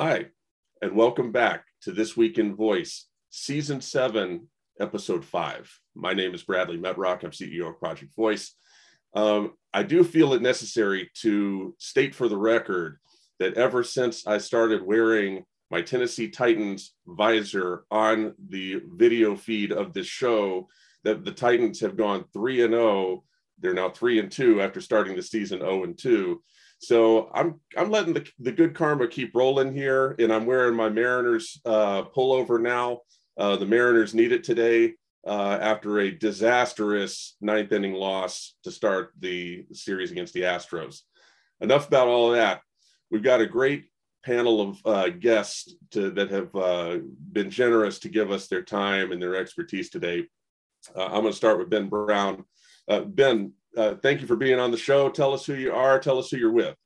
Hi, and welcome back to This Week in Voice, Season 7, Episode 5. My name is Bradley Metrock. I'm CEO of Project Voice. Um, I do feel it necessary to state for the record that ever since I started wearing my Tennessee Titans visor on the video feed of this show, that the Titans have gone 3 and 0. They're now 3 and 2 after starting the season 0 and 2 so I'm I'm letting the, the good karma keep rolling here, and I'm wearing my Mariners uh, pullover now. Uh, the Mariners need it today uh, after a disastrous ninth inning loss to start the series against the Astros. Enough about all that. We've got a great panel of uh, guests to, that have uh, been generous to give us their time and their expertise today. Uh, I'm going to start with Ben Brown. ben, uh, thank you for being on the show. Tell us who you are. Tell us who you're with.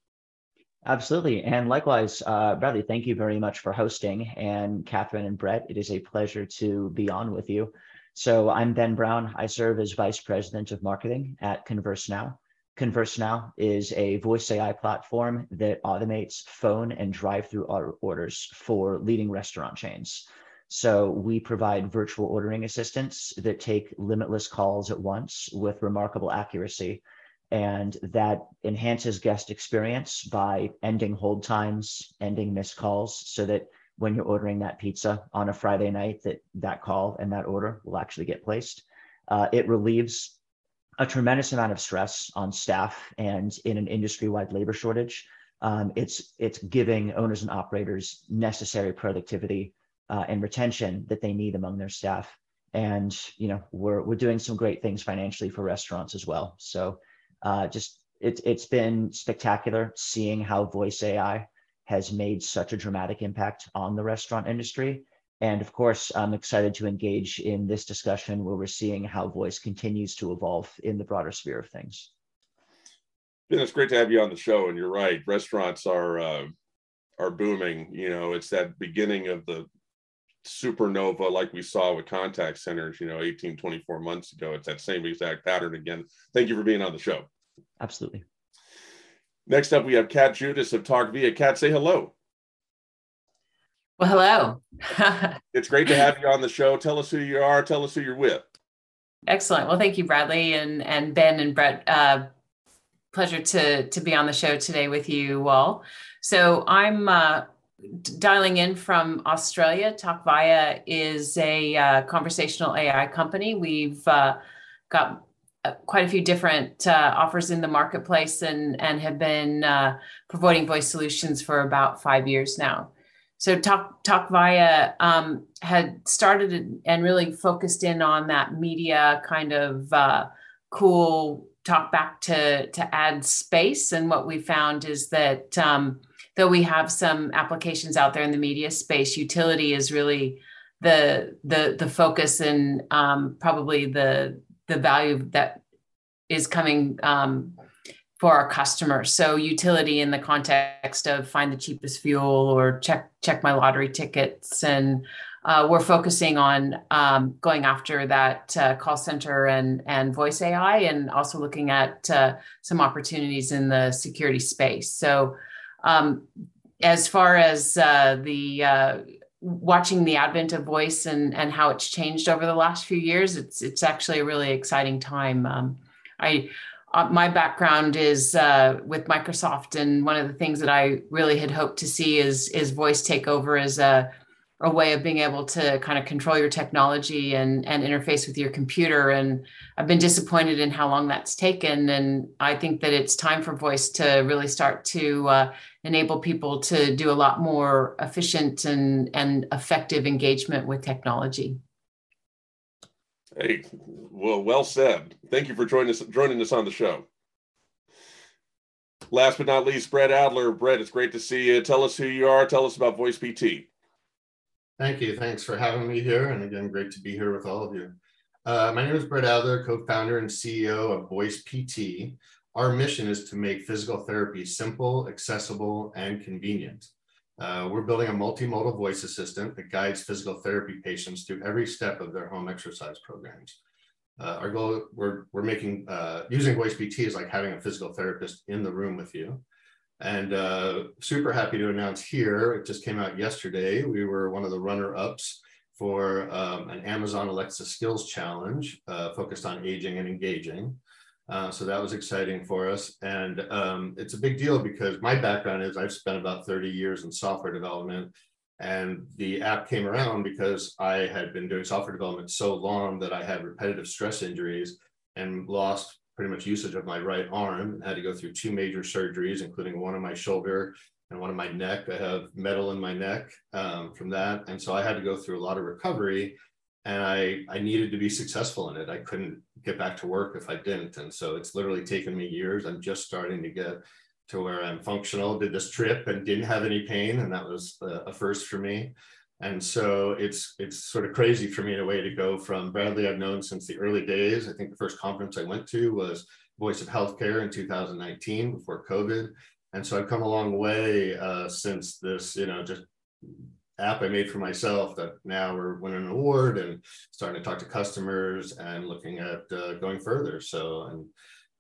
Absolutely. And likewise, uh, Bradley, thank you very much for hosting. And Catherine and Brett, it is a pleasure to be on with you. So I'm Ben Brown. I serve as Vice President of Marketing at ConverseNow. Converse Now is a voice AI platform that automates phone and drive through orders for leading restaurant chains. So we provide virtual ordering assistants that take limitless calls at once with remarkable accuracy. And that enhances guest experience by ending hold times, ending missed calls, so that when you're ordering that pizza on a Friday night, that that call and that order will actually get placed. Uh, it relieves a tremendous amount of stress on staff and in an industry-wide labor shortage. Um, it's it's giving owners and operators necessary productivity uh, and retention that they need among their staff. And you know, we're we're doing some great things financially for restaurants as well. So uh, just it's it's been spectacular seeing how voice AI has made such a dramatic impact on the restaurant industry. And of course, I'm excited to engage in this discussion where we're seeing how voice continues to evolve in the broader sphere of things. Ben, it's great to have you on the show. And you're right, restaurants are uh, are booming. You know, it's that beginning of the supernova like we saw with contact centers, you know, 18, 24 months ago. It's that same exact pattern again. Thank you for being on the show. Absolutely. Next up, we have Kat Judas of TalkVia. Kat, say hello. Well, hello. it's great to have you on the show. Tell us who you are. Tell us who you're with. Excellent. Well, thank you, Bradley and and Ben and Brett. Uh, pleasure to to be on the show today with you all. So I'm uh, dialing in from Australia, TalkVia is a uh, conversational AI company. We've uh, got uh, quite a few different uh, offers in the marketplace and, and have been uh, providing voice solutions for about five years now. So Talk TalkVia um, had started and really focused in on that media kind of uh, cool talk back to to add space. And what we found is that um, though we have some applications out there in the media space, utility is really the the the focus and um, probably the the value that is coming um, for our customers. So utility in the context of find the cheapest fuel or check check my lottery tickets and uh, we're focusing on um, going after that uh, call center and and voice AI, and also looking at uh, some opportunities in the security space. So um, as far as uh, the uh, watching the advent of voice and and how it's changed over the last few years, it's it's actually a really exciting time. Um, I uh, my background is uh, with Microsoft, and one of the things that I really had hoped to see is is voice take over as a a way of being able to kind of control your technology and and interface with your computer. And i've been disappointed in how long that's taken. And i think that it's time for voice to really start to uh, enable people to do a lot more efficient and and effective engagement with technology. Hey well well said. Thank you for joining us joining us on the show. Last but not least brett adler. Brett it's great to see you. Tell us who you are. Tell us about voice pt Thank you. Thanks for having me here. And again, great to be here with all of you. Uh, my name is Brett Adler, co-founder and CEO of Voice PT. Our mission is to make physical therapy simple, accessible, and convenient. Uh, we're building a multimodal voice assistant that guides physical therapy patients through every step of their home exercise programs. Uh, our goal, we're, we're making, uh, using Voice PT is like having a physical therapist in the room with you. And uh, super happy to announce here, it just came out yesterday. We were one of the runner ups for um, an Amazon Alexa Skills Challenge uh, focused on aging and engaging. Uh, so that was exciting for us. And um, it's a big deal because my background is I've spent about 30 years in software development. And the app came around because I had been doing software development so long that I had repetitive stress injuries and lost pretty much usage of my right arm and had to go through two major surgeries, including one on my shoulder and one on my neck. I have metal in my neck um, from that. And so I had to go through a lot of recovery and I, I needed to be successful in it. I couldn't get back to work if I didn't. And so it's literally taken me years. I'm just starting to get to where I'm functional, did this trip and didn't have any pain. And that was a first for me. And so it's it's sort of crazy for me in a way to go from Bradley I've known since the early days. I think the first conference I went to was Voice of Healthcare in 2019 before COVID. And so I've come a long way uh, since this, you know, just app I made for myself that now we're winning an award and starting to talk to customers and looking at uh, going further. So I'm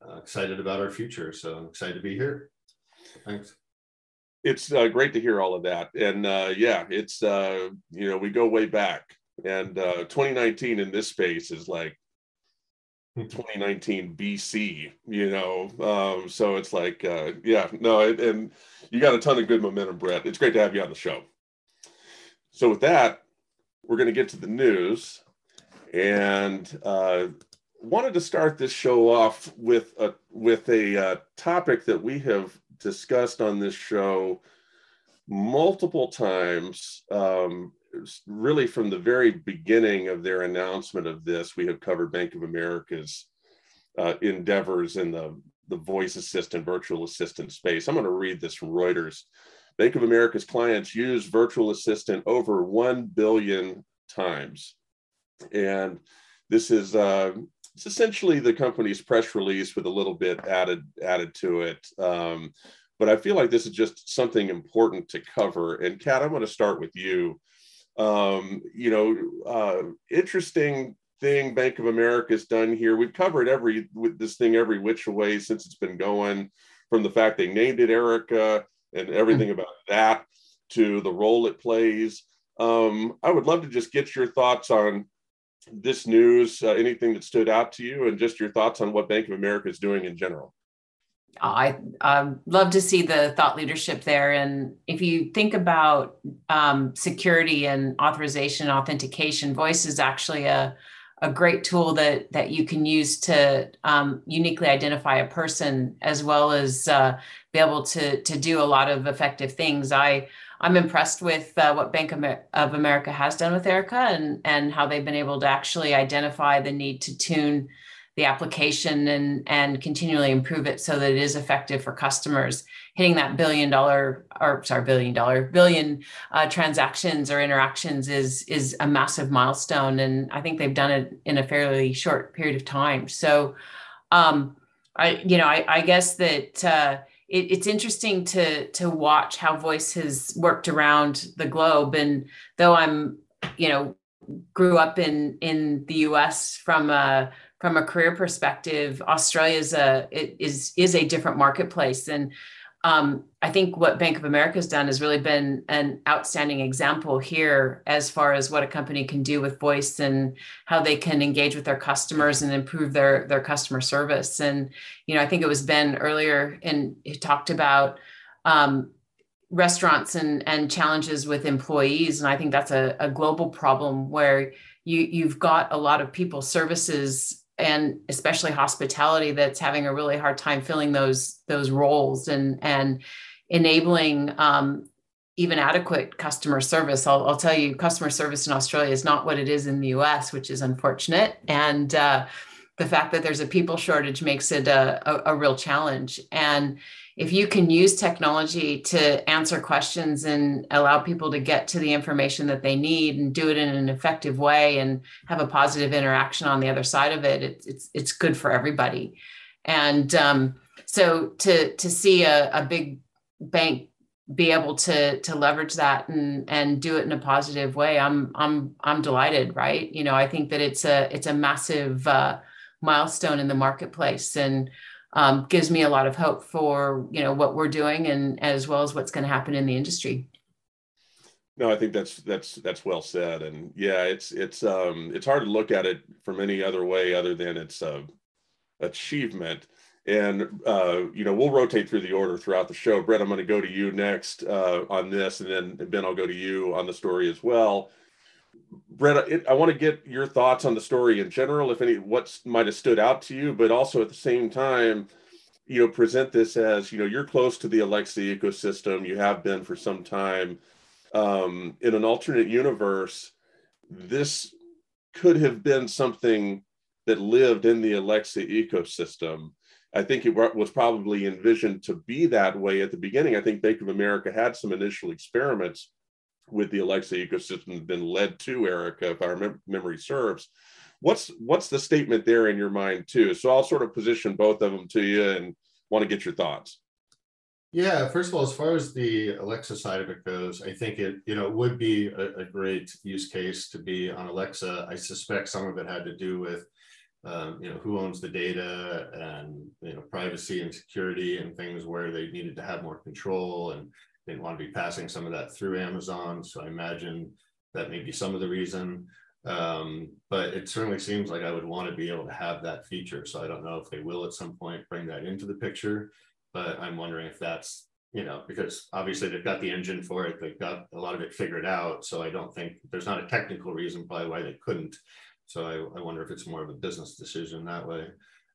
uh, excited about our future. So I'm excited to be here. Thanks. It's uh, great to hear all of that. And uh, yeah, it's, uh, you know, we go way back. And uh, 2019 in this space is like 2019 BC, you know. Um, so it's like, yeah, no, and you got a ton of good momentum, Brett. It's great to have you on the show. So with that, we're going to get to the news, and uh, wanted to start this show off with a with a uh, topic that we have discussed on this show multiple times. Um, really, from the very beginning of their announcement of this, we have covered Bank of America's uh, endeavors in the the voice assistant, virtual assistant space. I'm going to read this from Reuters. Bank of America's clients use virtual assistant over 1 billion times. And this is uh, it's essentially the company's press release with a little bit added added to it. Um, but I feel like this is just something important to cover. And Kat, I'm going to start with you. Um, you know, uh, interesting thing Bank of America's done here. We've covered every with this thing every which way since it's been going, from the fact they named it Erica and everything mm-hmm. about that to the role it plays. Um, I would love to just get your thoughts on this news, uh, anything that stood out to you, and just your thoughts on what Bank of America is doing in general. I um, love to see the thought leadership there. And if you think about um, security and authorization and authentication, voice is actually a a great tool that that you can use to um, uniquely identify a person as well as uh, be able to to do a lot of effective things. I I'm impressed with uh, what Bank of America has done with Erica and and how they've been able to actually identify the need to tune the application and and continually improve it so that it is effective for customers. Hitting that billion dollar or sorry billion dollar billion uh, transactions or interactions is is a massive milestone and i think they've done it in a fairly short period of time. So um i you know i, I guess that uh, it, it's interesting to to watch how voice has worked around the globe. And though i'm you know grew up in in the us from a from a career perspective, Australia is a is is a different marketplace, and um, I think what Bank of America has done has really been an outstanding example here as far as what a company can do with voice and how they can engage with their customers and improve their their customer service. And you know, I think it was Ben earlier and he talked about um, restaurants and and challenges with employees, and I think that's a, a global problem where you you've got a lot of people services and especially hospitality that's having a really hard time filling those those roles and and enabling um, even adequate customer service. I'll, I'll, tell you, customer service in Australia is not what it is in the U.S., which is unfortunate. And uh, the fact that there's a people shortage makes it a, a, a real challenge. And if you can use technology to answer questions and allow people to get to the information that they need and do it in an effective way and have a positive interaction on the other side of it, it's it's, it's good for everybody. And um, so to to see a, a big bank be able to to leverage that and and do it in a positive way, I'm I'm I'm delighted. Right? You know, I think that it's a it's a massive uh, milestone in the marketplace and um, gives me a lot of hope for you know what we're doing and as well as what's going to happen in the industry. No, I think that's that's that's well said, and yeah, it's it's um it's hard to look at it from any other way other than it's a achievement. And uh, you know, we'll rotate through the order throughout the show. Brett, I'm going to go to you next uh, on this, and then Ben, I'll go to you on the story as well. Brett, it, I want to get your thoughts on the story in general, if any, what might have stood out to you, but also at the same time, you know, present this as you know you're close to the Alexa ecosystem. You have been for some time um, in an alternate universe, this could have been something that lived in the Alexa ecosystem. I think it was probably envisioned to be that way at the beginning. I think Bank of America had some initial experiments with the Alexa ecosystem, then led to Erica, if our mem- memory serves. What's what's the statement there in your mind too? So I'll sort of position both of them to you and want to get your thoughts. Yeah, first of all, as far as the Alexa side of it goes, I think it, you know, would be a, a great use case to be on Alexa. I suspect some of it had to do with, um, you know, who owns the data and, you know, privacy and security and things where they needed to have more control and didn't want to be passing some of that through Amazon. So I imagine that may be some of the reason. Um, but it certainly seems like I would want to be able to have that feature. So I don't know if they will at some point bring that into the picture but I'm wondering if that's you know because obviously they've got the engine for it, they've got a lot of it figured out. So I don't think there's not a technical reason probably why they couldn't. So I, I wonder if it's more of a business decision that way.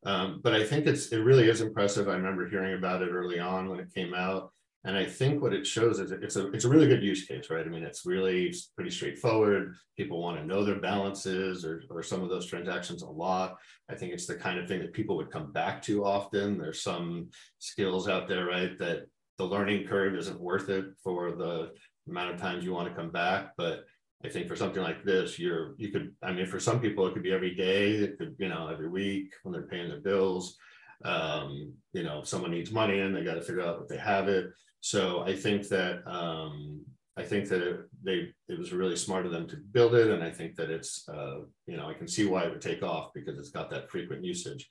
Um, but I think it's it really is impressive. I remember hearing about it early on when it came out, and I think what it shows is it's a it's a really good use case, right? I mean, it's really pretty straightforward. People want to know their balances or or some of those transactions a lot. I think it's the kind of thing that people would come back to often. There's some skills out there, right, that the learning curve isn't worth it for the amount of times you want to come back. But I think for something like this, you're you could. I mean, for some people, it could be every day. It could, you know, every week when they're paying their bills. Um, you know, if someone needs money and they got to figure out if they have it so I think that um, I think that it, they it was really smart of them to build it, and I think that it's uh, you know I can see why it would take off because it's got that frequent usage.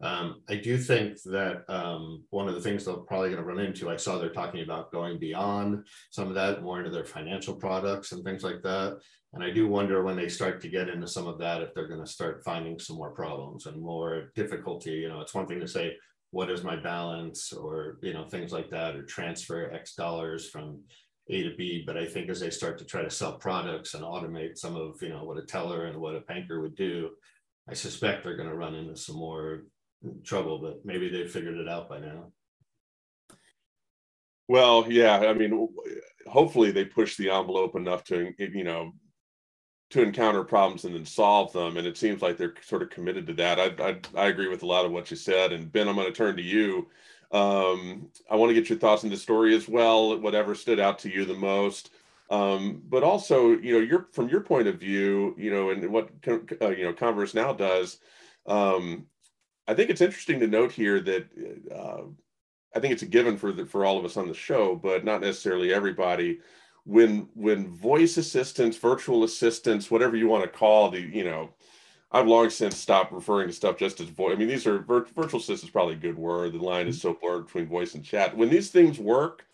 Um, I do think that um, one of the things they're probably going to run into, I saw they're talking about going beyond some of that, more into their financial products and things like that. And I do wonder when they start to get into some of that, if they're going to start finding some more problems and more difficulty. You know, it's one thing to say, what is my balance or you know things like that or transfer x dollars from a to b. But i think as they start to try to sell products and automate some of you know what a teller and what a banker would do i suspect they're going to run into some more trouble but maybe they've figured it out by now. Well yeah i mean hopefully they push the envelope enough to you know to encounter problems and then solve them. And it seems like they're sort of committed to that. I, I, I agree with a lot of what you said. And Ben, I'm going to turn to you. Um, I want to get your thoughts on the story as well, whatever stood out to you the most. Um, but also, you know, your from your point of view, you know, and what uh, you know ConverseNow does. Um, I think it's interesting to note here that uh, I think it's a given for the, for all of us on the show, but not necessarily everybody when when voice assistants, virtual assistants, whatever you want to call the, you know, I've long since stopped referring to stuff just as voice. I mean, these are vir- virtual assistants, probably a good word. The line is so blurred between voice and chat. When these things work,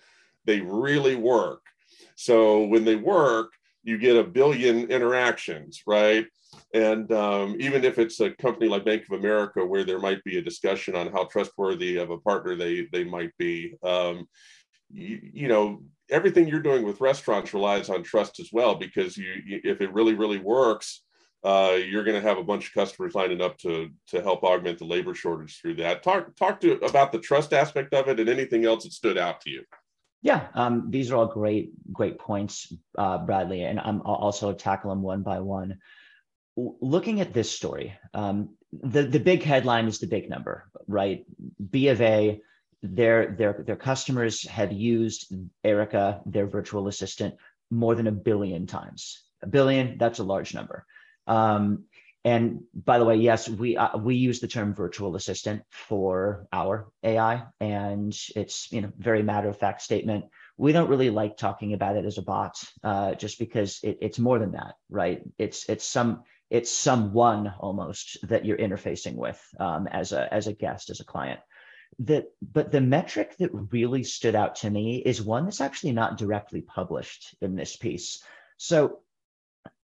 they really work. So when they work, you get a billion interactions, right? And um, even if it's a company like Bank of America, where there might be a discussion on how trustworthy of a partner they they might be, um, you, you know, everything you're doing with restaurants relies on trust as well because you, you if it really really works uh, you're going to have a bunch of customers lining up to to help augment the labor shortage through that. Talk talk to about the trust aspect of it and anything else that stood out to you. Yeah um, these are all great great points uh, bradley and i'm I'll also tackle them one by one. Looking at this story um, the the big headline is the big number right? B of a their their their customers have used Erica, their virtual assistant, more than a billion times. A billion, that's a large number. Um, and by the way, yes, we uh, we use the term virtual assistant for our AI, and it's you know very matter of fact statement. We don't really like talking about it as a bot, uh, just because it, it's more than that, right? It's it's some it's someone almost that you're interfacing with um, as a as a guest as a client. The, but the metric that really stood out to me is one that's actually not directly published in this piece. So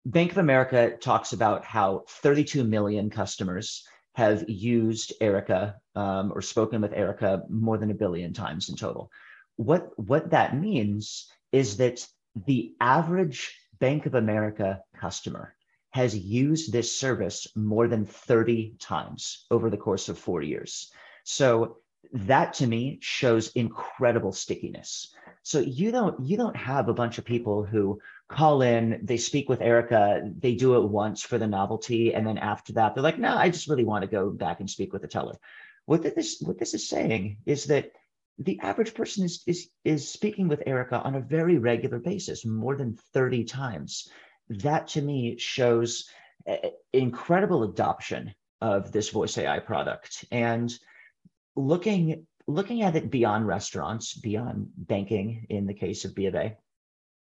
Bank of America talks about how 32 million customers have used Erica um, or spoken with Erica more than a billion times in total. What, what that means is that the average Bank of America customer has used this service more than 30 times over the course of four years. So that to me shows incredible stickiness. So you don't you don't have a bunch of people who call in, they speak with Erica, they do it once for the novelty, and then after that they're like, no, I just really want to go back and speak with the teller. What this what this is saying is that the average person is is is speaking with Erica on a very regular basis, more than 30 times. That to me shows eh, incredible adoption of this voice AI product. And looking looking at it beyond restaurants, beyond banking in the case of B of A,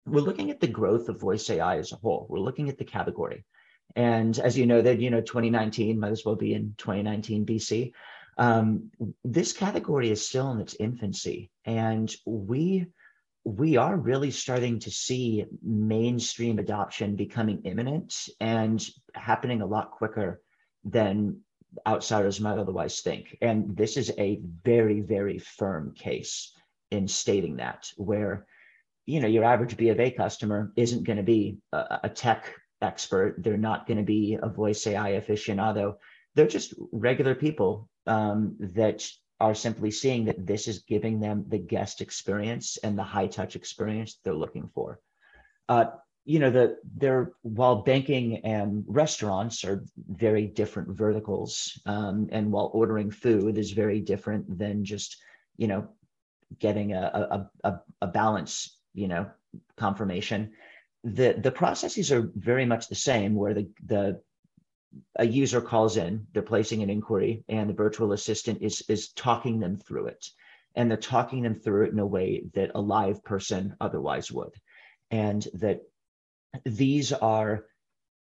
we're looking at the growth of voice AI as a whole. We're looking at the category. And as you know, that you know, 2019 might as well be in 2019 BC. Um, this category is still in its infancy, and we we are really starting to see mainstream adoption becoming imminent and happening a lot quicker than outsiders might otherwise think. And this is a very, very firm case in stating that, where you know your average B of A customer isn't going to be a, a tech expert. They're not going to be a voice AI aficionado. They're just regular people um, that are simply seeing that this is giving them the guest experience and the high touch experience they're looking for. Uh, you know, the they're while banking and restaurants are very different verticals, um, and while ordering food is very different than just you know getting a a, a, a balance you know confirmation. The the processes are very much the same, where the the a user calls in, they're placing an inquiry, and the virtual assistant is is talking them through it, and they're talking them through it in a way that a live person otherwise would, and that these are,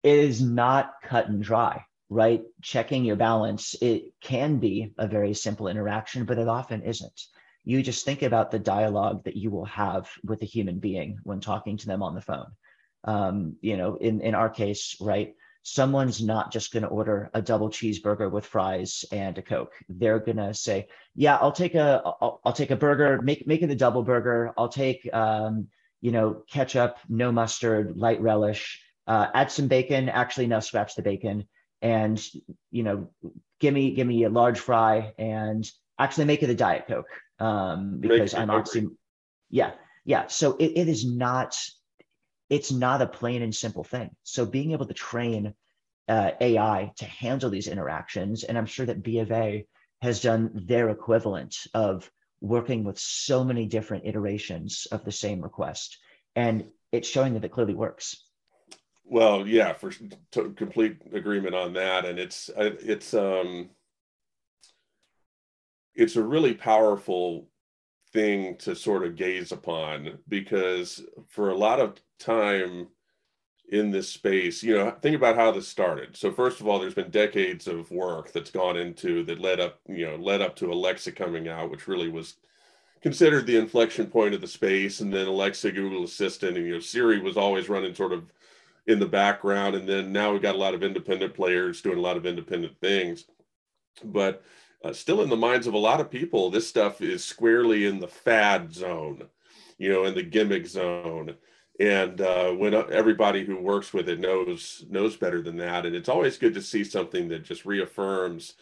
it is not cut and dry, right? Checking your balance, it can be a very simple interaction, but it often isn't. You just think about the dialogue that you will have with a human being when talking to them on the phone. Um, you know, in, in our case, right? someone's not just going to order a double cheeseburger with fries and a coke they're going to say yeah i'll take a I'll, take a burger make make it a double burger i'll take um, you know, ketchup, no mustard, light relish, uh, add some bacon. Actually, no, scratch the bacon, and you know, give me give me a large fry, and actually make it a diet coke um, because I'm obviously, yeah, yeah. So it, it is not, it's not a plain and simple thing. So being able to train uh, AI to handle these interactions, and I'm sure that B of A has done their equivalent of working with so many different iterations of the same request. And it's showing that it clearly works. Well, yeah, for complete agreement on that. And it's, it's, um, it's a really powerful thing to sort of gaze upon because for a lot of time in this space you know think about how this started. So first of all there's been decades of work that's gone into that led up you know led up to alexa coming out which really was considered the inflection point of the space. And then alexa google assistant and you know siri was always running sort of in the background. And then now we've got a lot of independent players doing a lot of independent things. But uh, still in the minds of a lot of people this stuff is squarely in the fad zone you know in the gimmick zone and uh, when everybody who works with it knows knows better than that. And it's always good to see something that just reaffirms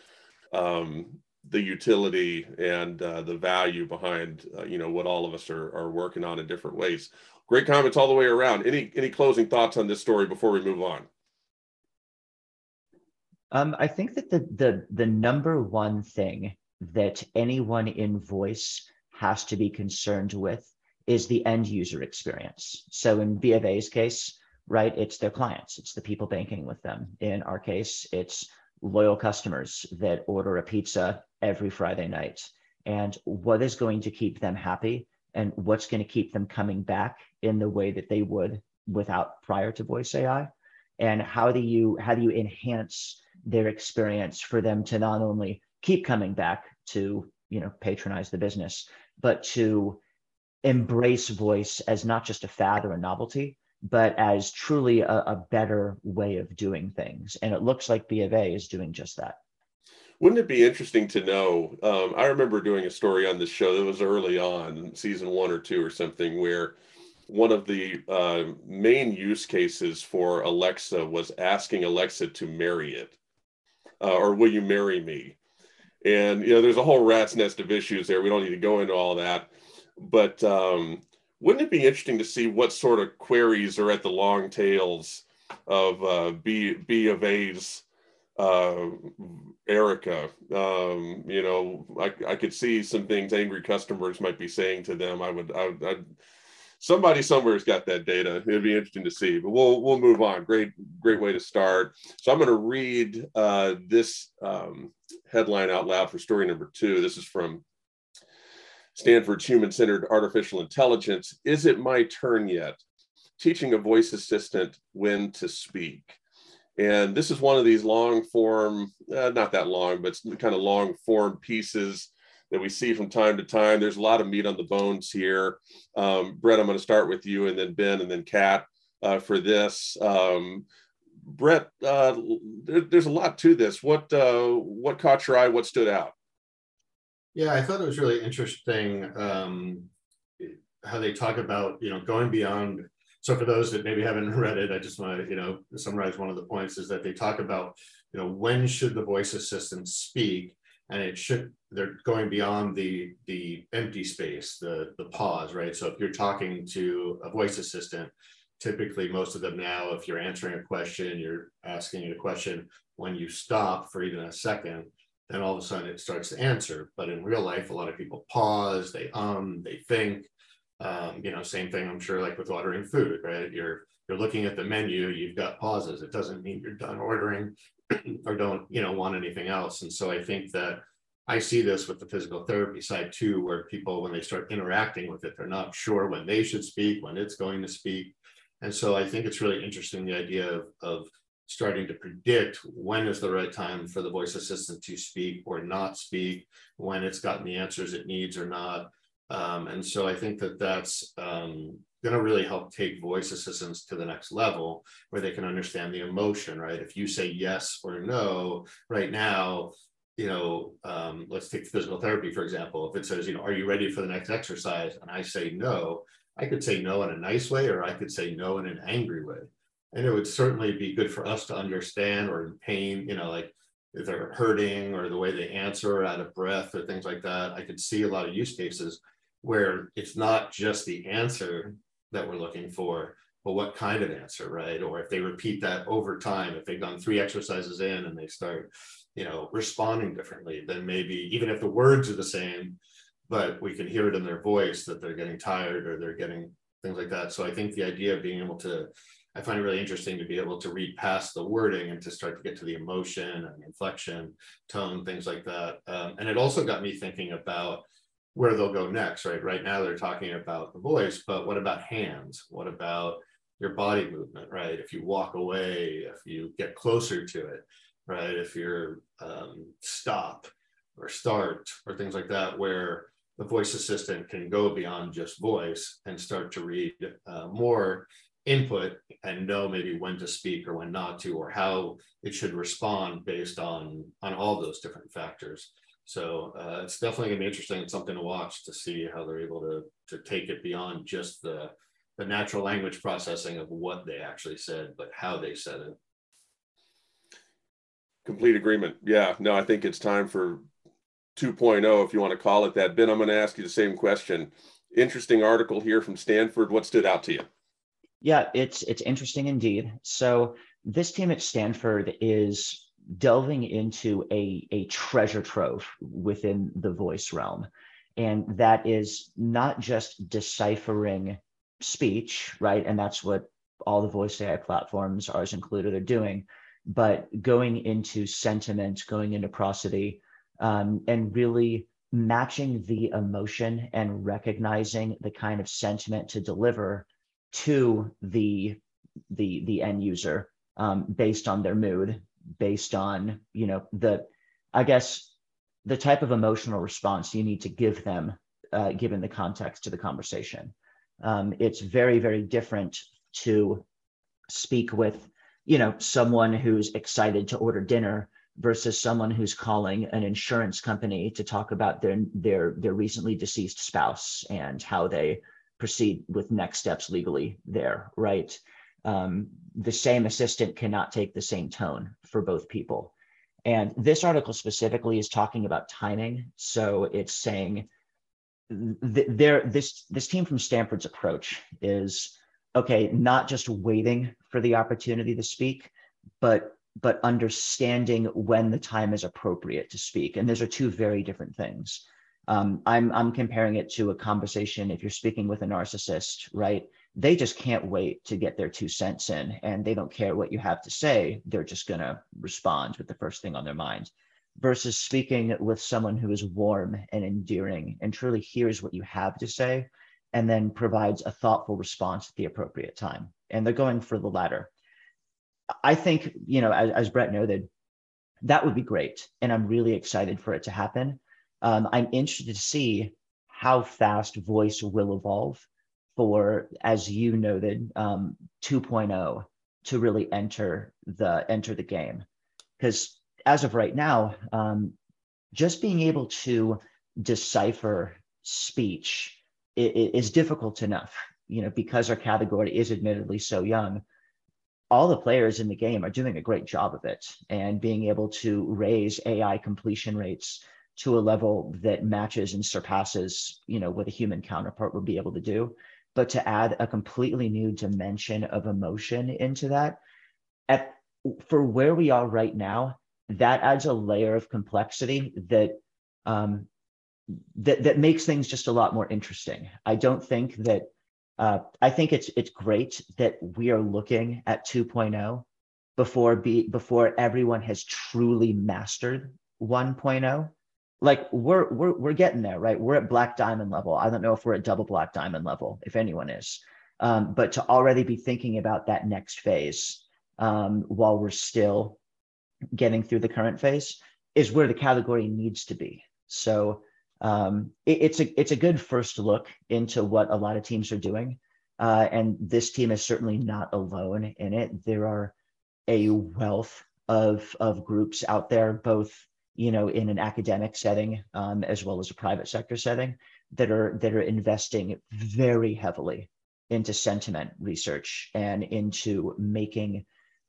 um, the utility and uh, the value behind uh, you know what all of us are, are working on in different ways. Great comments all the way around. Any any closing thoughts on this story before we move on? Um, i think that the the the number one thing that anyone in voice has to be concerned with is the end user experience. So in B of A's case, right, it's their clients, it's the people banking with them. In our case, it's loyal customers that order a pizza every Friday night. And what is going to keep them happy and what's going to keep them coming back in the way that they would without prior to voice AI? And how do you how do you enhance their experience for them to not only keep coming back to you know patronize the business, but to embrace voice as not just a fad or a novelty, but as truly a, a better way of doing things. And it looks like B of A is doing just that. Wouldn't it be interesting to know? Um, I remember doing a story on this show that was early on, season one or two or something, where one of the uh, main use cases for Alexa was asking Alexa to marry it, uh, or will you marry me? And you know, there's a whole rat's nest of issues there. We don't need to go into all that, but um, wouldn't it be interesting to see what sort of queries are at the long tails of uh, B B of A's uh, Erica? Um, you know, I, I could see some things angry customers might be saying to them. I would, I I'd, somebody somewhere's got that data. It'd be interesting to see, but we'll we'll move on. Great, great way to start. So I'm going to read uh, this um, headline out loud for story number two. This is from Stanford's Human Centered Artificial Intelligence. Is it my turn yet? Teaching a voice assistant when to speak. And this is one of these long form, uh, not that long, but kind of long form pieces that we see from time to time. There's a lot of meat on the bones here. Um, Brett, I'm going to start with you and then Ben and then Kat uh, for this. Um, Brett, uh, there, there's a lot to this. What uh, what caught your eye? What stood out? Yeah, I thought it was really interesting um, how they talk about you know going beyond. So for those that maybe haven't read it, I just want to you know summarize one of the points is that they talk about you know when should the voice assistant speak, and it should they're going beyond the the empty space, the the pause, right? So if you're talking to a voice assistant, typically most of them now, if you're answering a question, you're asking a question, when you stop for even a second, then all of a sudden it starts to answer. But in real life, a lot of people pause, they um, they think. Um, you know, same thing I'm sure like with ordering food, right? You're you're looking at the menu, you've got pauses. It doesn't mean you're done ordering or don't, you know, want anything else. And so I think that I see this with the physical therapy side too, where people, when they start interacting with it, they're not sure when they should speak, when it's going to speak. And so I think it's really interesting the idea of, of starting to predict when is the right time for the voice assistant to speak or not speak, when it's gotten the answers it needs or not. Um, and so I think that that's um, going to really help take voice assistants to the next level where they can understand the emotion, right? If you say yes or no right now, you know, um, let's take physical therapy, for example. If it says, you know, are you ready for the next exercise? And I say no, I could say no in a nice way, or I could say no in an angry way and it would certainly be good for us to understand or in pain you know like if they're hurting or the way they answer out of breath or things like that. I could see a lot of use cases where it's not just the answer that we're looking for but what kind of answer right? Or if they repeat that over time if they've done three exercises in and they start you know responding differently then maybe even if the words are the same but we can hear it in their voice that they're getting tired or they're getting things like that. So i think the idea of being able to I find it really interesting to be able to read past the wording and to start to get to the emotion and inflection, tone, things like that. Um, and it also got me thinking about where they'll go next, right? Right now they're talking about the voice, but what about hands? What about your body movement, right? If you walk away, if you get closer to it, right? If you're um, stop or start or things like that, where the voice assistant can go beyond just voice and start to read uh, more input and know maybe when to speak or when not to or how it should respond based on on all those different factors. So uh, it's definitely going to be interesting it's something to watch to see how they're able to to take it beyond just the the natural language processing of what they actually said but how they said it. Complete agreement. Yeah no i think it's time for 2.0 if you want to call it that. Ben i'm going to ask you the same question. Interesting article here from stanford. What stood out to you yeah, it's it's interesting indeed. So this team at Stanford is delving into a, a treasure trove within the voice realm. And that is not just deciphering speech, right? And that's what all the voice AI platforms, ours included, are doing, but going into sentiment, going into prosody, um, and really matching the emotion and recognizing the kind of sentiment to deliver to the the the end user um, based on their mood, based on you know the I guess the type of emotional response you need to give them uh, given the context to the conversation. Um, it's very, very different to speak with, you know, someone who's excited to order dinner versus someone who's calling an insurance company to talk about their their their recently deceased spouse and how they proceed with next steps legally there, right? Um, the same assistant cannot take the same tone for both people. And this article specifically is talking about timing. So it's saying th- there this this team from Stanford's approach is okay, not just waiting for the opportunity to speak, but but understanding when the time is appropriate to speak. And those are two very different things. Um, I'm I'm comparing it to a conversation. If you're speaking with a narcissist, right? They just can't wait to get their two cents in, and they don't care what you have to say. They're just gonna respond with the first thing on their mind. Versus speaking with someone who is warm and endearing and truly hears what you have to say, and then provides a thoughtful response at the appropriate time. And they're going for the latter. I think, you know, as, as Brett noted, that would be great. And I'm really excited for it to happen. Um, I'm interested to see how fast voice will evolve for, as you noted, um, 2.0 to really enter the enter the game. Because as of right now, um, just being able to decipher speech is difficult enough. You know, because our category is admittedly so young, all the players in the game are doing a great job of it and being able to raise AI completion rates to a level that matches and surpasses, you know, what a human counterpart would be able to do. But to add a completely new dimension of emotion into that, at for where we are right now, that adds a layer of complexity that um, that that makes things just a lot more interesting. I don't think that uh, I think it's it's great that we are looking at 2.0 before be before everyone has truly mastered 1.0 like we're we're we're getting there, right? We're at black diamond level. I don't know if we're at double black diamond level, if anyone is. Um, but to already be thinking about that next phase um, while we're still getting through the current phase is where the category needs to be. So um, it, it's a it's a good first look into what a lot of teams are doing, uh, and this team is certainly not alone in it. There are a wealth of of groups out there, both you know, in an academic setting um, as well as a private sector setting that are that are investing very heavily into sentiment research and into making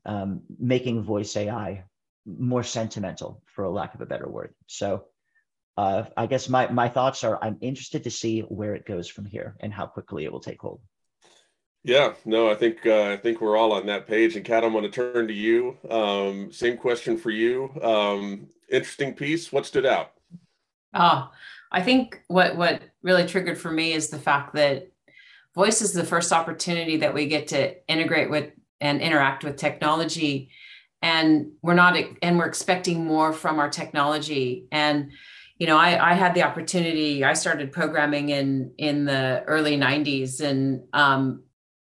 um, making voice AI more sentimental, for a lack of a better word. So, uh, I guess my my thoughts are I'm interested to see where it goes from here and how quickly it will take hold. Yeah, no, I think uh, I think we're all on that page. And Kat, I'm going to turn to you. Um, same question for you. Um, interesting piece. What stood out? Oh, I think what what really triggered for me is the fact that voice is the first opportunity that we get to integrate with and interact with technology, and we're not and we're expecting more from our technology and you know I, I had the opportunity i started programming in in the early 90s and um,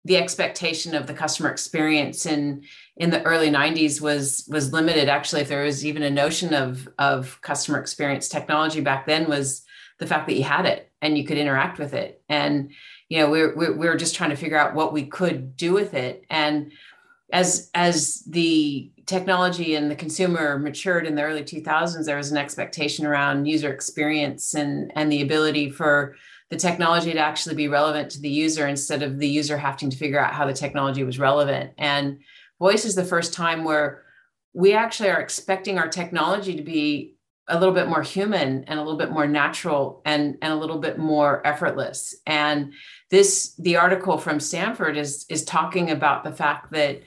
the expectation of the customer experience in in the early 90s was was limited. Actually if there was even a notion of of customer experience technology back then was the fact that you had it and you could interact with it. And you know we we're, we were just trying to figure out what we could do with it. And as as the technology and the consumer matured in the early 2000s there was an expectation around user experience and and the ability for the technology to actually be relevant to the user instead of the user having to figure out how the technology was relevant. And voice is the first time where we actually are expecting our technology to be a little bit more human and a little bit more natural and, and a little bit more effortless. And this the article from Stanford is is talking about the fact that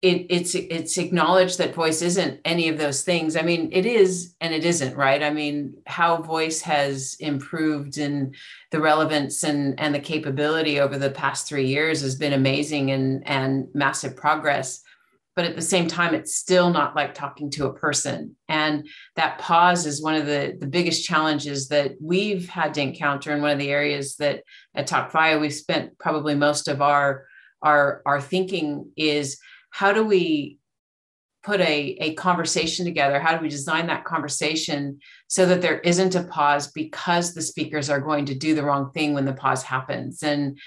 it, it's it's acknowledged that voice isn't any of those things. I mean, it is and it isn't, right? I mean, how voice has improved in the relevance and and the capability over the past three years has been amazing and and massive progress. But at the same time, it's still not like talking to a person. And that pause is one of the, the biggest challenges that we've had to encounter. And one of the areas that at Talkvia we've spent probably most of our our our thinking is how do we put a, a conversation together? How do we design that conversation so that there isn't a pause because the speakers are going to do the wrong thing when the pause happens? And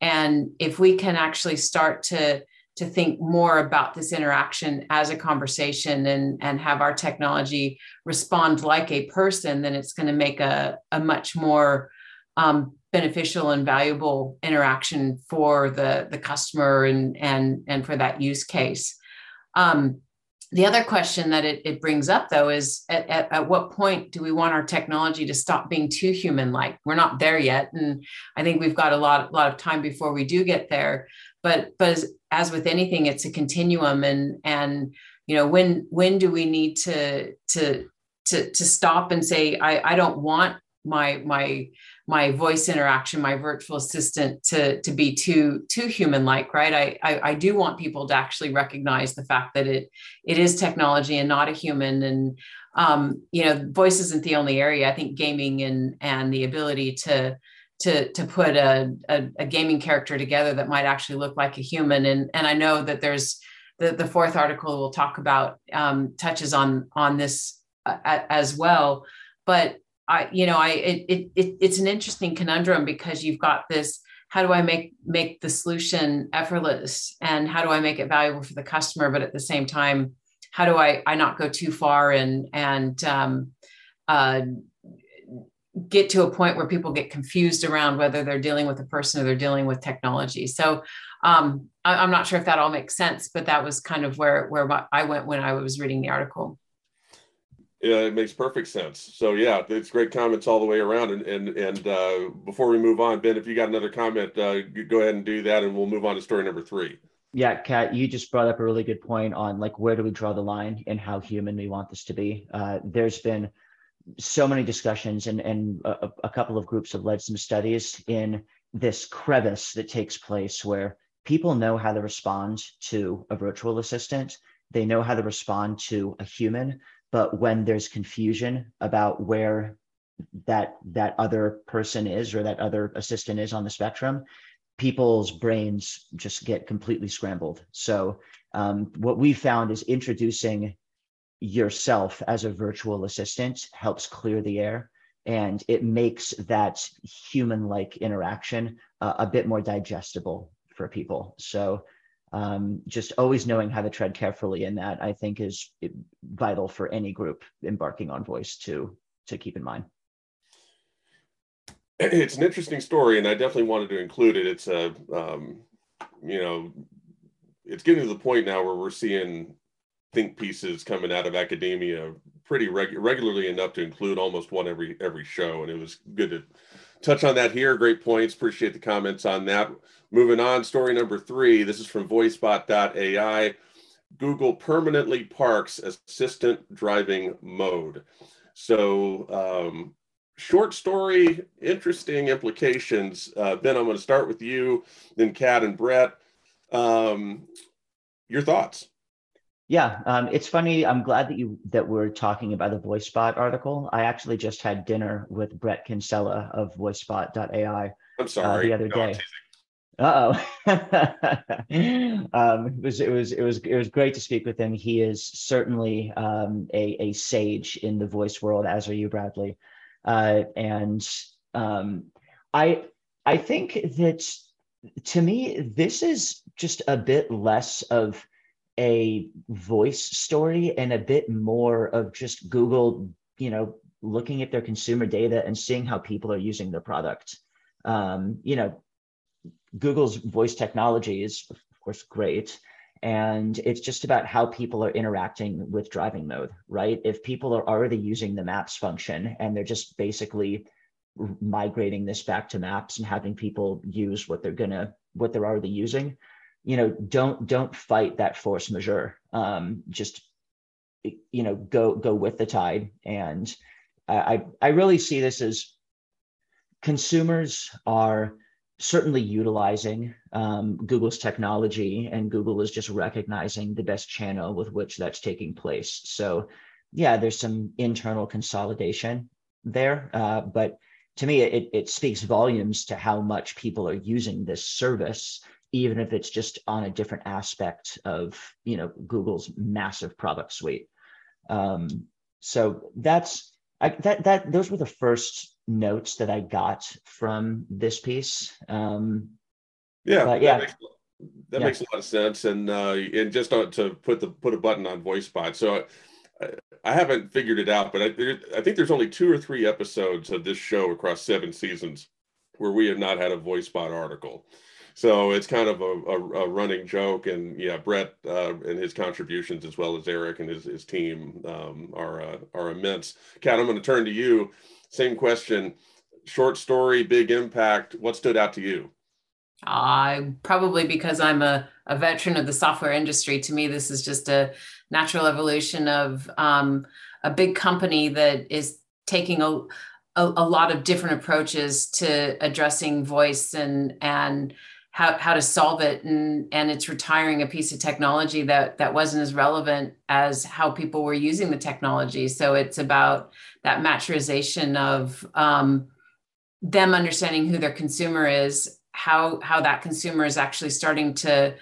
and if we can actually start to to think more about this interaction as a conversation and and have our technology respond like a person, then it's going to make a, a much more um, beneficial and valuable interaction for the the customer and and and for that use case. Um, the other question that it, it brings up though is at, at, at, what point do we want our technology to stop being too human like we're not there yet and i think we've got a lot, a lot of time before we do get there but but as, as with anything it's a continuum and and you know when when do we need to to to to stop and say i i don't want my my my voice interaction my virtual assistant to to be too too human like right? I, I, I do want people to actually recognize the fact that it it is technology and not a human. And um, you know voice isn't the only area. I think gaming and and the ability to to to put a, a, a gaming character together that might actually look like a human. And and i know that there's the, the fourth article we'll talk about um, touches on on this uh, as well. But I, you know, I it, it it's an interesting conundrum because you've got this. How do I make make the solution effortless, and how do I make it valuable for the customer? But at the same time, how do I I not go too far and and um, uh, get to a point where people get confused around whether they're dealing with a person or they're dealing with technology. So um, I, am not sure if that all makes sense, but that was kind of where where I went when I was reading the article. Yeah, it makes perfect sense. So yeah, it's great comments all the way around. And and and uh, before we move on, Ben, if you got another comment, uh, go ahead and do that, and we'll move on to story number three. Yeah, Kat, you just brought up a really good point on like where do we draw the line and how human we want this to be. Uh, there's been so many discussions, and and a, a couple of groups have led some studies in this crevice that takes place where people know how to respond to a virtual assistant. They know how to respond to a human, but when there's confusion about where that that other person is or that other assistant is on the spectrum people's brains just get completely scrambled. So um, what we found is introducing yourself as a virtual assistant helps clear the air and it makes that human like interaction uh, a bit more digestible for people. So um, just always knowing how to tread carefully in that i think is vital for any group embarking on voice to to keep in mind. It's an interesting story and i definitely wanted to include it. It's a um, you know it's getting to the point now where we're seeing think pieces coming out of academia pretty reg- regularly enough to include almost one every every show and it was good to touch on that here great points appreciate the comments on that Moving on, story number three. This is from voicebot.ai. Google permanently parks assistant driving mode. So, um, short story, interesting implications. Uh, ben, I'm going to start with you, then Kat and Brett. Um, your thoughts? Yeah, um, it's funny. I'm glad that you that we're talking about the VoiceBot article. I actually just had dinner with Bret Kinsella of VoiceBot.ai. I'm sorry. Uh, the other no, day. Uh oh. um, it was it was it was it was great to speak with him. He is certainly um, a a sage in the voice world, as are you, Bradley. Uh, and um, I I think that to me this is just a bit less of a voice story and a bit more of just Google, you know, looking at their consumer data and seeing how people are using their product. Um, you know, Google's voice technology is, of course, great. And it's just about how people are interacting with driving mode, right? If people are already using the maps function and they're just basically migrating this back to maps and having people use what they're gonna what they're already using, you know, don't don't fight that force majeure. Um, just you know, go go with the tide. And I I really see this as consumers are certainly utilizing um, Google's technology, and Google is just recognizing the best channel with which that's taking place. So, yeah, there's some internal consolidation there, uh, but to me, it, it speaks volumes to how much people are using this service even if it's just on a different aspect of you know Google's massive product suite. Um, so that's I, that that those were the first notes that I got from this piece. Um, yeah, yeah. That, makes, that yeah. makes, a lot of sense, and uh, and just to put the put a button on VoiceBot. So I, I haven't figured it out, but I, I think there's only two or three episodes of this show across seven seasons where we have not had a VoiceBot article. So it's kind of a, a, a running joke, and yeah, Brett uh, and his contributions, as well as Eric and his, his team, um, are uh, are immense. Kat, I'm going to turn to you. Same question. Short story, big impact. What stood out to you? Uh, probably because I'm a, a veteran of the software industry. To me, this is just a natural evolution of um, a big company that is taking a, a, a lot of different approaches to addressing voice and and how, how to solve it. And and it's retiring a piece of technology that that wasn't as relevant as how people were using the technology. So it's about that maturization of um, them understanding who their consumer is how how that consumer is actually starting to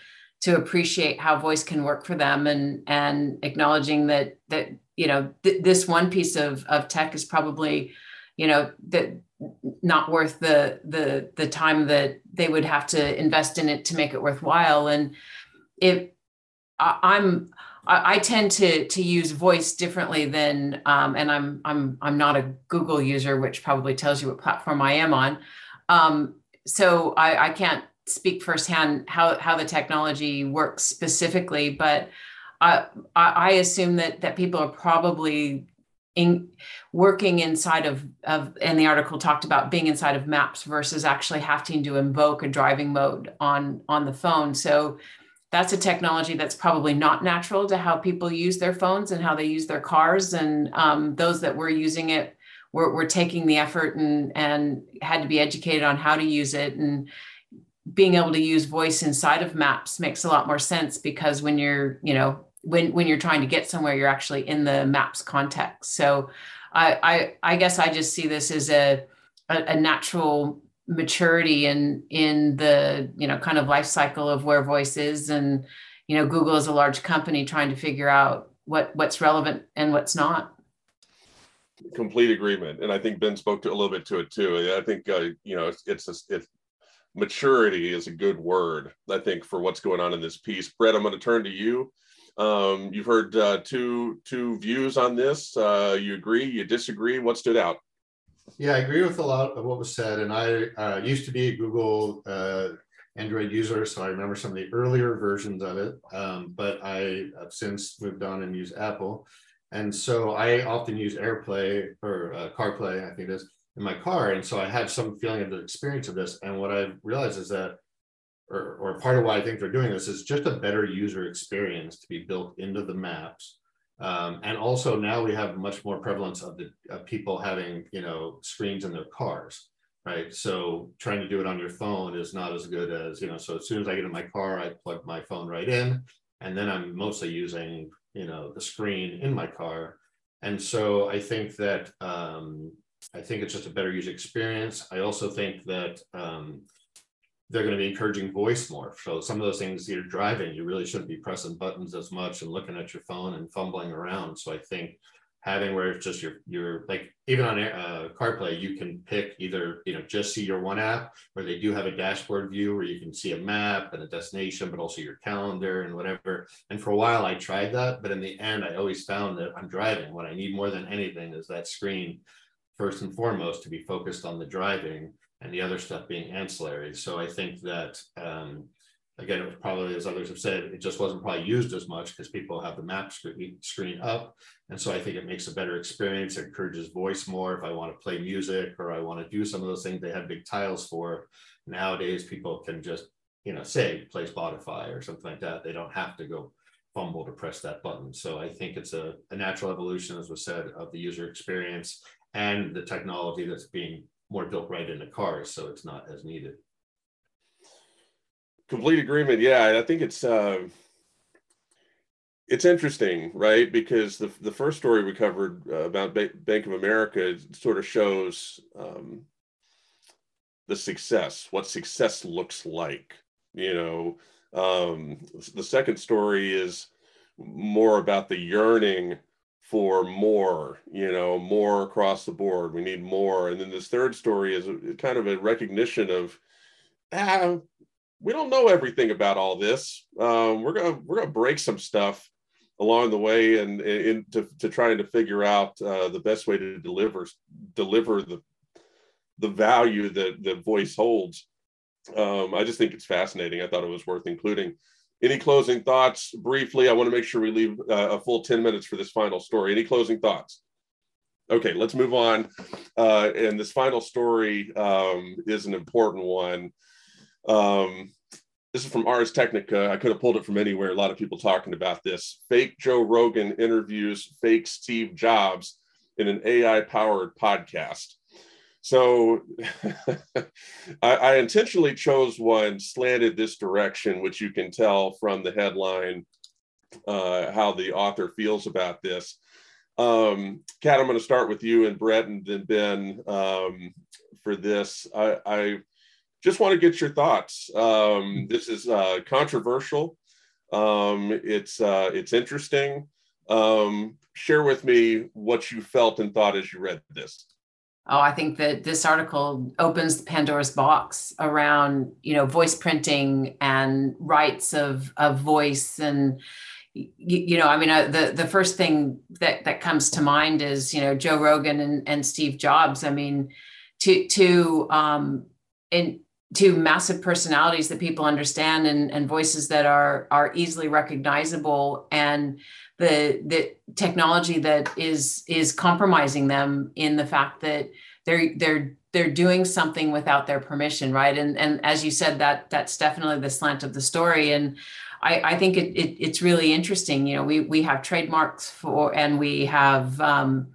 to appreciate how voice can work for them and and acknowledging that that you know th- this one piece of of tech is probably you know that not worth the the the time that they would have to invest in it to make it worthwhile and if I, am I, I, tend to to use voice differently than um, and I'm I'm I'm not a Google user, which probably tells you what platform I am on. Um, so I, I can't speak firsthand how how the technology works specifically, but I I assume that that people are probably in working inside of, of and the article talked about being inside of maps versus actually having to invoke a driving mode on on the phone. So that's a technology that's probably not natural to how people use their phones and how they use their cars. And um, those that were using it were, were taking the effort and and had to be educated on how to use it. And being able to use voice inside of maps makes a lot more sense because when you're you know when when you're trying to get somewhere you're actually in the maps context. So i i, I guess i just see this as a, a, a natural maturity in in the you know kind of life cycle of where voice is. And you know google is a large company trying to figure out what what's relevant and what's not. Complete agreement. And i think ben spoke to a little bit to it too. I think uh, you know it's it's, a, it's maturity is a good word i think for what's going on in this piece. Brett i'm going to turn to you um, you've heard uh, two two views on this. Uh, you agree? You disagree? What stood out? Yeah, I agree with a lot of what was said. And I uh, used to be a Google uh, Android user, so I remember some of the earlier versions of it. Um, but I have since moved on and use Apple. And so I often use AirPlay or uh, CarPlay, I think it is, in my car. And so I had some feeling of the experience of this. And what I realized is that or, or part of why I think they're doing this is just a better user experience to be built into the maps. Um, and also now we have much more prevalence of the of people having you know screens in their cars, right? So trying to do it on your phone is not as good as you know. So as soon as I get in my car, I plug my phone right in, and then I'm mostly using you know the screen in my car. And so I think that um, I think it's just a better user experience. I also think that um, they're going to be encouraging voice more. So some of those things you're driving, you really shouldn't be pressing buttons as much and looking at your phone and fumbling around. So I think having where it's just your your like even on uh, CarPlay, you can pick either you know just see your one app, or they do have a dashboard view where you can see a map and a destination, but also your calendar and whatever. And for a while, I tried that, but in the end, I always found that I'm driving. What I need more than anything is that screen, first and foremost, to be focused on the driving and the other stuff being ancillary. So I think that, um, again, it was probably, as others have said, it just wasn't probably used as much because people have the map screen, up. And so I think it makes a better experience, it encourages voice more. If I want to play music or I want to do some of those things they had big tiles for, nowadays people can just, you know, say play Spotify or something like that. They don't have to go fumble to press that button. So I think it's a, a natural evolution, as was said, of the user experience and the technology that's being more built right into cars, so it's not as needed. Complete agreement. Yeah, I think it's uh, it's interesting, right? Because the the first story we covered uh, about ba- Bank of America sort of shows um, the success, what success looks like, You know, um, the second story is more about the yearning for more, you know, more across the board. We need more. And then this third story is kind of a recognition of, ah, we don't know everything about all this. Um, we're gonna we're gonna break some stuff along the way and in to, to trying to figure out uh, the best way to deliver deliver the the value that the voice holds. Um, I just think it's fascinating. I thought it was worth including. Any closing thoughts briefly? I want to make sure we leave uh, a full 10 minutes for this final story. Any closing thoughts? Okay, let's move on. Uh, and this final story um, is an important one. Um, this is from Ars Technica. I could have pulled it from anywhere. A lot of people talking about this. Fake Joe Rogan interviews fake Steve Jobs in an AI powered podcast. So I, I, intentionally chose one slanted this direction, which you can tell from the headline uh, how the author feels about this. Um, Kat, I'm going to start with you and Brett and then Ben um, for this. I, I, just want to get your thoughts. Um, this is uh, controversial. Um, it's uh, it's interesting. Um, share with me what you felt and thought as you read this. Oh, I think that this article opens the Pandora's box around, you know, voice printing and rights of of voice and you, you know, I mean, uh, the the first thing that that comes to mind is, you know, Joe Rogan and, and Steve Jobs. I mean, to to um, in to massive personalities that people understand and, and voices that are are easily recognizable and the the technology that is is compromising them in the fact that they're they're they're doing something without their permission right? And and as you said that that's definitely the slant of the story. And I, I think it, it, it's really interesting. You know, we we have trademarks for, and we have um,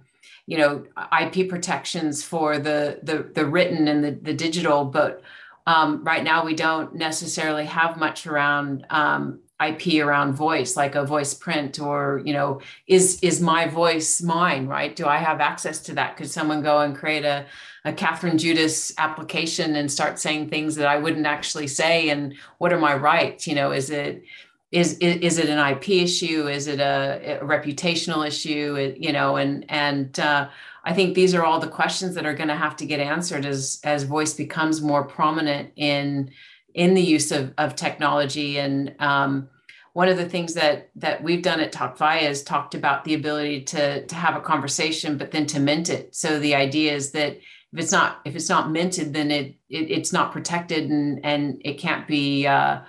you know IP protections for the the the written and the the digital, but um, right now we don't necessarily have much around um, IP around voice, like a voice print, or you know, is is my voice mine? Right? Do I have access to that? Could someone go and create a a Catherine Judas application and start saying things that I wouldn't actually say? And what are my rights? You know, is it is is, is it an IP issue? Is it a, a reputational issue? You know, and and uh, I think these are all the questions that are going to have to get answered as as voice becomes more prominent in in the use of, of technology. And um, one of the things that that we've done at TalkVia is talked about the ability to to have a conversation, but then to mint it. So the idea is that if it's not if it's not minted, then it, it it's not protected and and it can't be uh,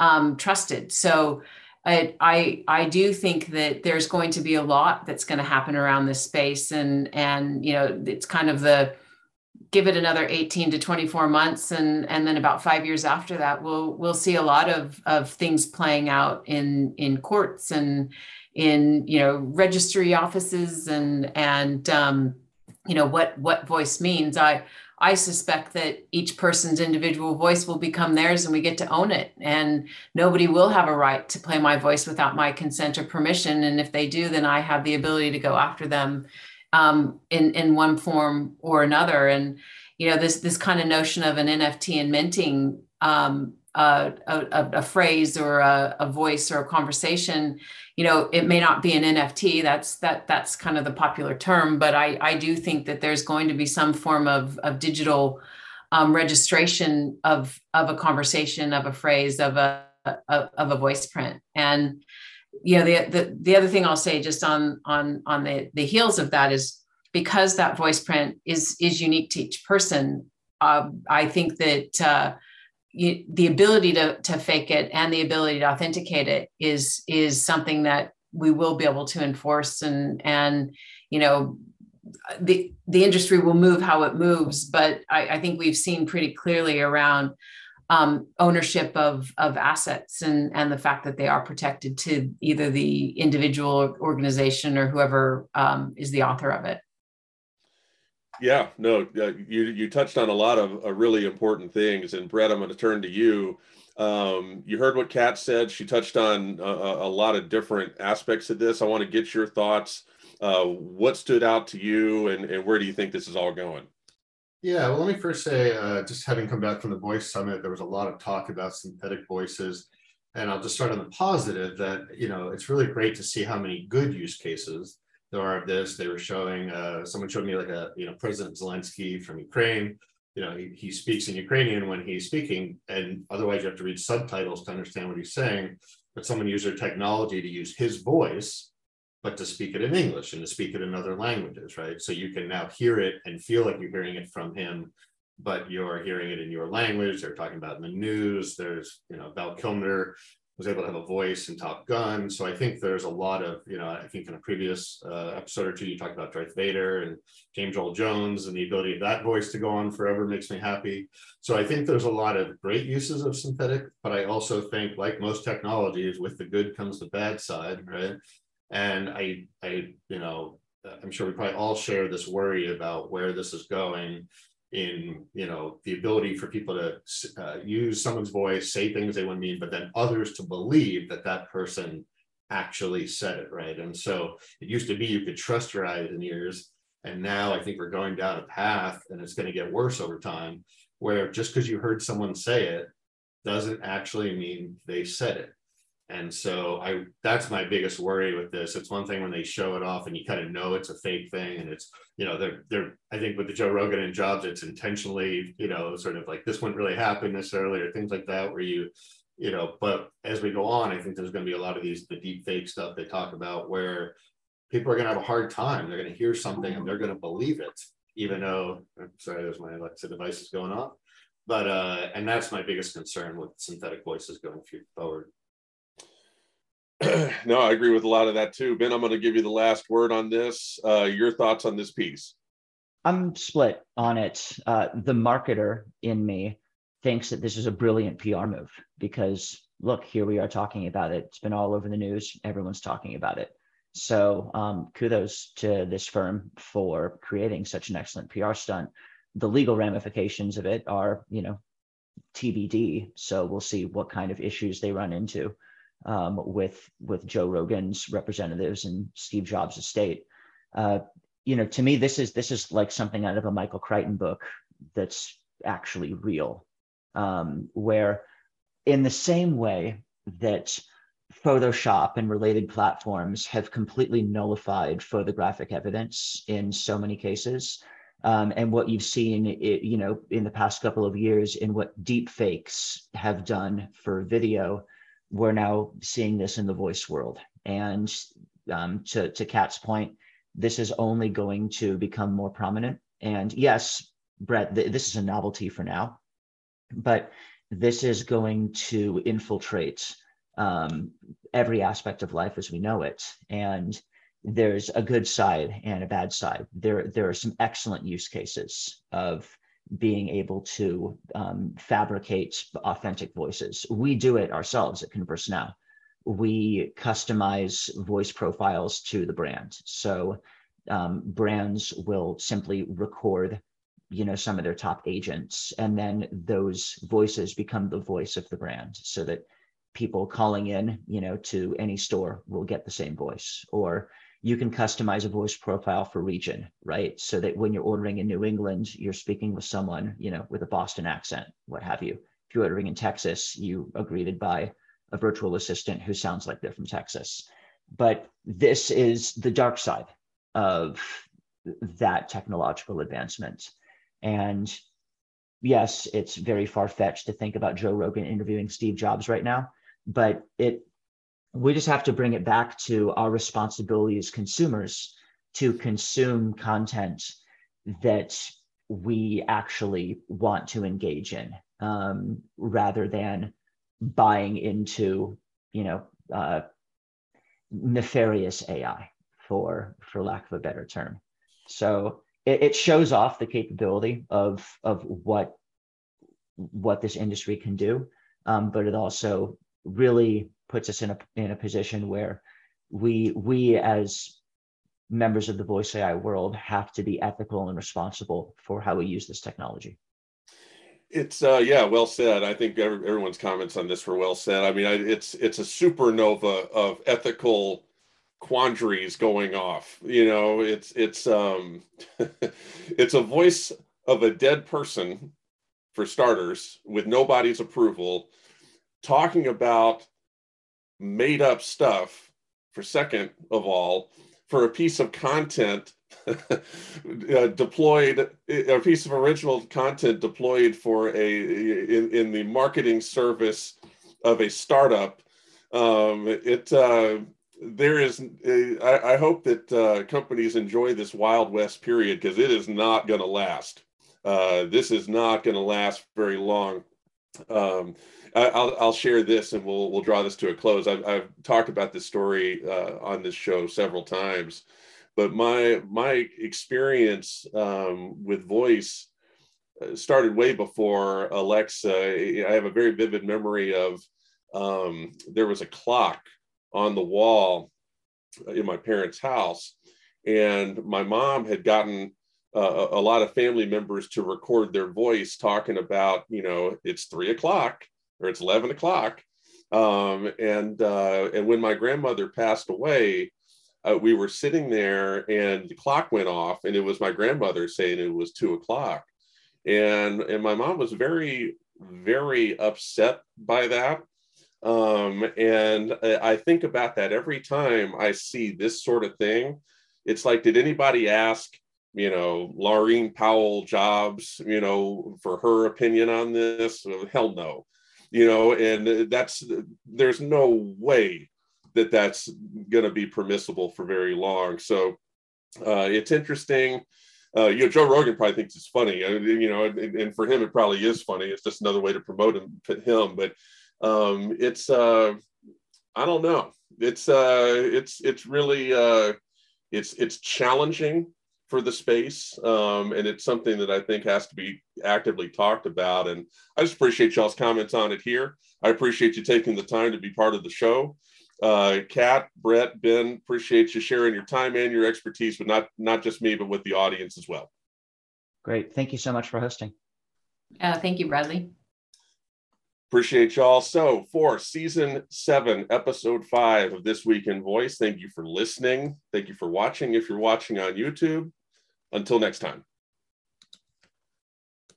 um, trusted. So. I, I I do think that there's going to be a lot that's going to happen around this space, and and you know it's kind of the give it another 18 to 24 months and and then about five years after that we'll we'll see a lot of of things playing out in in courts and in you know registry offices and and um, you know what what voice means. I i suspect that each person's individual voice will become theirs and we get to own it. And nobody will have a right to play my voice without my consent or permission. And if they do then i have the ability to go after them um, in in one form or another. And you know this this kind of notion of an NFT and minting um, a, a, a, phrase or a, a, voice or a conversation you know it may not be an nft that's that that's kind of the popular term. But i i do think that there's going to be some form of of digital um, registration of of a conversation of a phrase of a of a voice print. And you know the, the the other thing i'll say just on on on the the heels of that is because that voice print is is unique to each person uh, i think that uh, you, the ability to to fake it and the ability to authenticate it is is something that we will be able to enforce and and you know the the industry will move how it moves but I, I think we've seen pretty clearly around um, ownership of of assets and and the fact that they are protected to either the individual organization or whoever um, is the author of it. Yeah, no, you you touched on a lot of uh, really important things, and Brett, I'm going to turn to you. Um, you heard what Kat said. She touched on a, a, lot of different aspects of this. I want to get your thoughts. Uh, what stood out to you, and, and where do you think this is all going? Yeah, well, let me first say, uh, just having come back from the Voice Summit, there was a lot of talk about synthetic voices. And I'll just start on the positive that, you know, it's really great to see how many good use cases there are of this. They were showing, uh, someone showed me like a, you know, President Zelensky from Ukraine. You know, he, he speaks in Ukrainian when he's speaking, and otherwise you have to read subtitles to understand what he's saying. But someone used their technology to use his voice but to speak it in English and to speak it in other languages, right? So you can now hear it and feel like you're hearing it from him, but you're hearing it in your language. They're talking about in the news. There's, you know, Val Kilmer was able to have a voice in Top Gun. So I think there's a lot of, you know, I think in a previous uh, episode or two, you talked about Darth Vader and James Earl Jones and the ability of that voice to go on forever makes me happy. So I think there's a lot of great uses of synthetic, but I also think like most technologies with the good comes the bad side, right? And I, I, you know, I'm sure we probably all share this worry about where this is going in, you know, the ability for people to uh, use someone's voice, say things they wouldn't mean, but then others to believe that that person actually said it, right? And so it used to be you could trust your eyes and ears. And now I think we're going down a path and it's going to get worse over time where just because you heard someone say it doesn't actually mean they said it. And so I that's my biggest worry with this. It's one thing when they show it off and you kind of know it's a fake thing and it's, you know, they're they're I think with the Joe Rogan and Jobs, it's intentionally, you know, sort of like this wouldn't really happen necessarily or things like that where you, you know, but as we go on, I think there's going to be a lot of these the deep fake stuff they talk about where people are going to have a hard time. They're going to hear something and they're going to believe it, even though I'm sorry, there's my Alexa devices going off. But uh, and that's my biggest concern with synthetic voices going forward. no, I agree with a lot of that too. Ben, I'm going to give you the last word on this. Uh, your thoughts on this piece? I'm split on it. Uh, the marketer in me thinks that this is a brilliant PR move because look, here we are talking about it. It's been all over the news. Everyone's talking about it. So um, kudos to this firm for creating such an excellent PR stunt. The legal ramifications of it are, you know, TBD. So we'll see what kind of issues they run into um, with with Joe Rogan's representatives and Steve Jobs' estate. Uh, you know, to me, this is this is like something out of a Michael Crichton book that's actually real, um, where in the same way that Photoshop and related platforms have completely nullified photographic evidence in so many cases. Um, and what you've seen, it, you know, in the past couple of years, in what deep fakes have done for video, we're now seeing this in the voice world. And um, to, to Kat's point, this is only going to become more prominent. And yes, Brett, th- this is a novelty for now, but this is going to infiltrate um, every aspect of life as we know it. And there's a good side and a bad side. There, there are some excellent use cases of being able to um, fabricate authentic voices. We do it ourselves at ConverseNow. We customize voice profiles to the brand. So um, brands will simply record, you know, some of their top agents, and then those voices become the voice of the brand, so that people calling in, you know, to any store will get the same voice, or you can customize a voice profile for region, right? So that when you're ordering in New England, you're speaking with someone, you know, with a Boston accent, what have you. If you're ordering in Texas, you are greeted by a virtual assistant who sounds like they're from Texas. But this is the dark side of that technological advancement. And yes, it's very far fetched to think about Joe Rogan interviewing Steve Jobs right now, but it we just have to bring it back to our responsibility as consumers to consume content that we actually want to engage in um, rather than buying into you know uh, nefarious ai for for lack of a better term. So it, it shows off the capability of of what what this industry can do um, but it also really puts us in a in a position where we we as members of the voice AI world have to be ethical and responsible for how we use this technology. It's uh, yeah, well said. I think everyone's comments on this were well said. I mean, I, it's it's a supernova of ethical quandaries going off. You know, it's it's um, it's a voice of a dead person, for starters, with nobody's approval, talking about made up stuff, for second of all, for a piece of content uh, deployed a piece of original content deployed for a in, in the marketing service of a startup. Um, it uh, there is I, I, hope that uh, companies enjoy this wild west period because it is not going to last. Uh, this is not going to last very long. Um, I, will I'll share this and we'll we'll draw this to a close i've, I've talked about this story uh, on this show several times but my my experience um, with voice uh, started way before Alexa. I have a very vivid memory of um, there was a clock on the wall in my parents' house, and my mom had gotten uh, a lot of family members to record their voice talking about, you know, it's three o'clock or it's eleven o'clock, um, and uh, and when my grandmother passed away, uh, we were sitting there and the clock went off and it was my grandmother saying it was two o'clock. And and my mom was very very upset by that. Um, and i think about that every time i see this sort of thing. It's like did anybody ask you know laurene powell jobs you know for her opinion on this? Hell no you know and that's there's no way that that's going to be permissible for very long. So uh, it's interesting. Uh, you know, Joe Rogan probably thinks it's funny, you know, and, and, for him it probably is funny. It's just another way to promote him. him. But um, it's, uh, I don't know. It's, uh, it's, it's really, uh, it's, it's challenging for the space, um, and it's something that I think has to be actively talked about. And I just appreciate y'all's comments on it here. I appreciate you taking the time to be part of the show. Uh, Kat, Brett, Ben, appreciate you sharing your time and your expertise, but not not just me, but with the audience as well. Great. Thank you so much for hosting. Uh, thank you, Bradley. Appreciate y'all. So, for season seven, episode five of This Week in Voice, thank you for listening. Thank you for watching. If you're watching on YouTube, until next time.